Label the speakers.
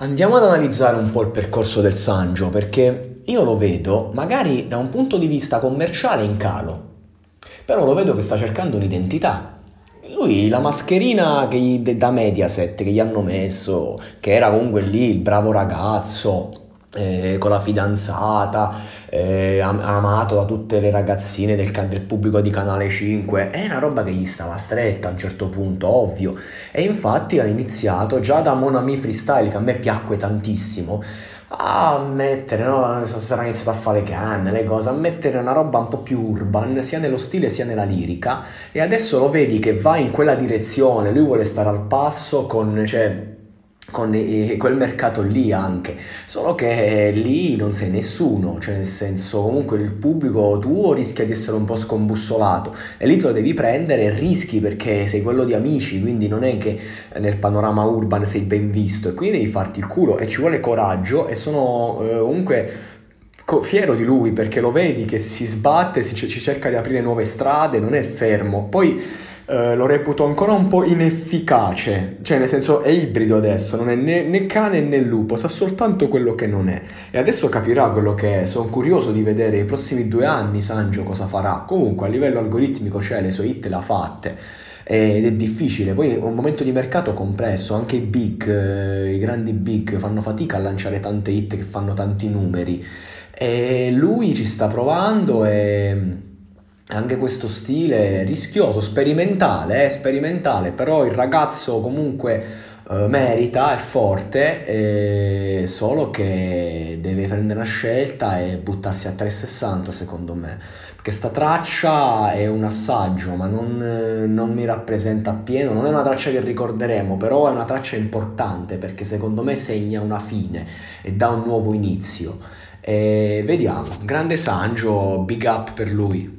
Speaker 1: Andiamo ad analizzare un po' il percorso del Sangio perché io lo vedo magari da un punto di vista commerciale in calo, però lo vedo che sta cercando un'identità. Lui la mascherina che gli, da Mediaset che gli hanno messo, che era comunque lì il bravo ragazzo, eh, con la fidanzata, eh, amato da tutte le ragazzine del, del, pubblico di Canale 5, è una roba che gli stava stretta a un certo punto, ovvio. E infatti ha iniziato già da Monami Freestyle, che a me piacque tantissimo, a mettere, no? sarà iniziato a fare canne, le cose, a mettere una roba un po' più urban, sia nello stile sia nella lirica, e adesso lo vedi che va in quella direzione, lui vuole stare al passo con... Cioè, con quel mercato lì anche, solo che lì non sei nessuno, cioè nel senso comunque il pubblico tuo rischia di essere un po' scombussolato. E lì te lo devi prendere e rischi perché sei quello di amici, quindi non è che nel panorama urban sei ben visto. E quindi devi farti il culo e ci vuole coraggio e sono eh, comunque fiero di lui perché lo vedi che si sbatte, si, ci cerca di aprire nuove strade, non è fermo. Poi eh, lo reputo ancora un po' inefficace, cioè nel senso è ibrido adesso, non è né, né, cane né lupo, sa soltanto quello che non è. E adesso capirà quello che è, sono curioso di vedere i prossimi due anni Sangio cosa farà, comunque a livello algoritmico c'è, le sue hit le ha fatte. Ed è difficile, poi è un momento di mercato complesso, anche i big, eh, i grandi big fanno fatica a lanciare tante hit che fanno tanti numeri. E lui ci sta provando e anche questo stile rischioso, sperimentale, eh, sperimentale, però il ragazzo comunque eh, merita, è forte, eh, solo che deve prendere una scelta e buttarsi a 360 secondo me, perché sta traccia è un assaggio, ma non, non mi rappresenta appieno, non è una traccia che ricorderemo, però è una traccia importante perché secondo me segna una fine e dà un nuovo inizio. E vediamo, grande Sangio, big up per lui.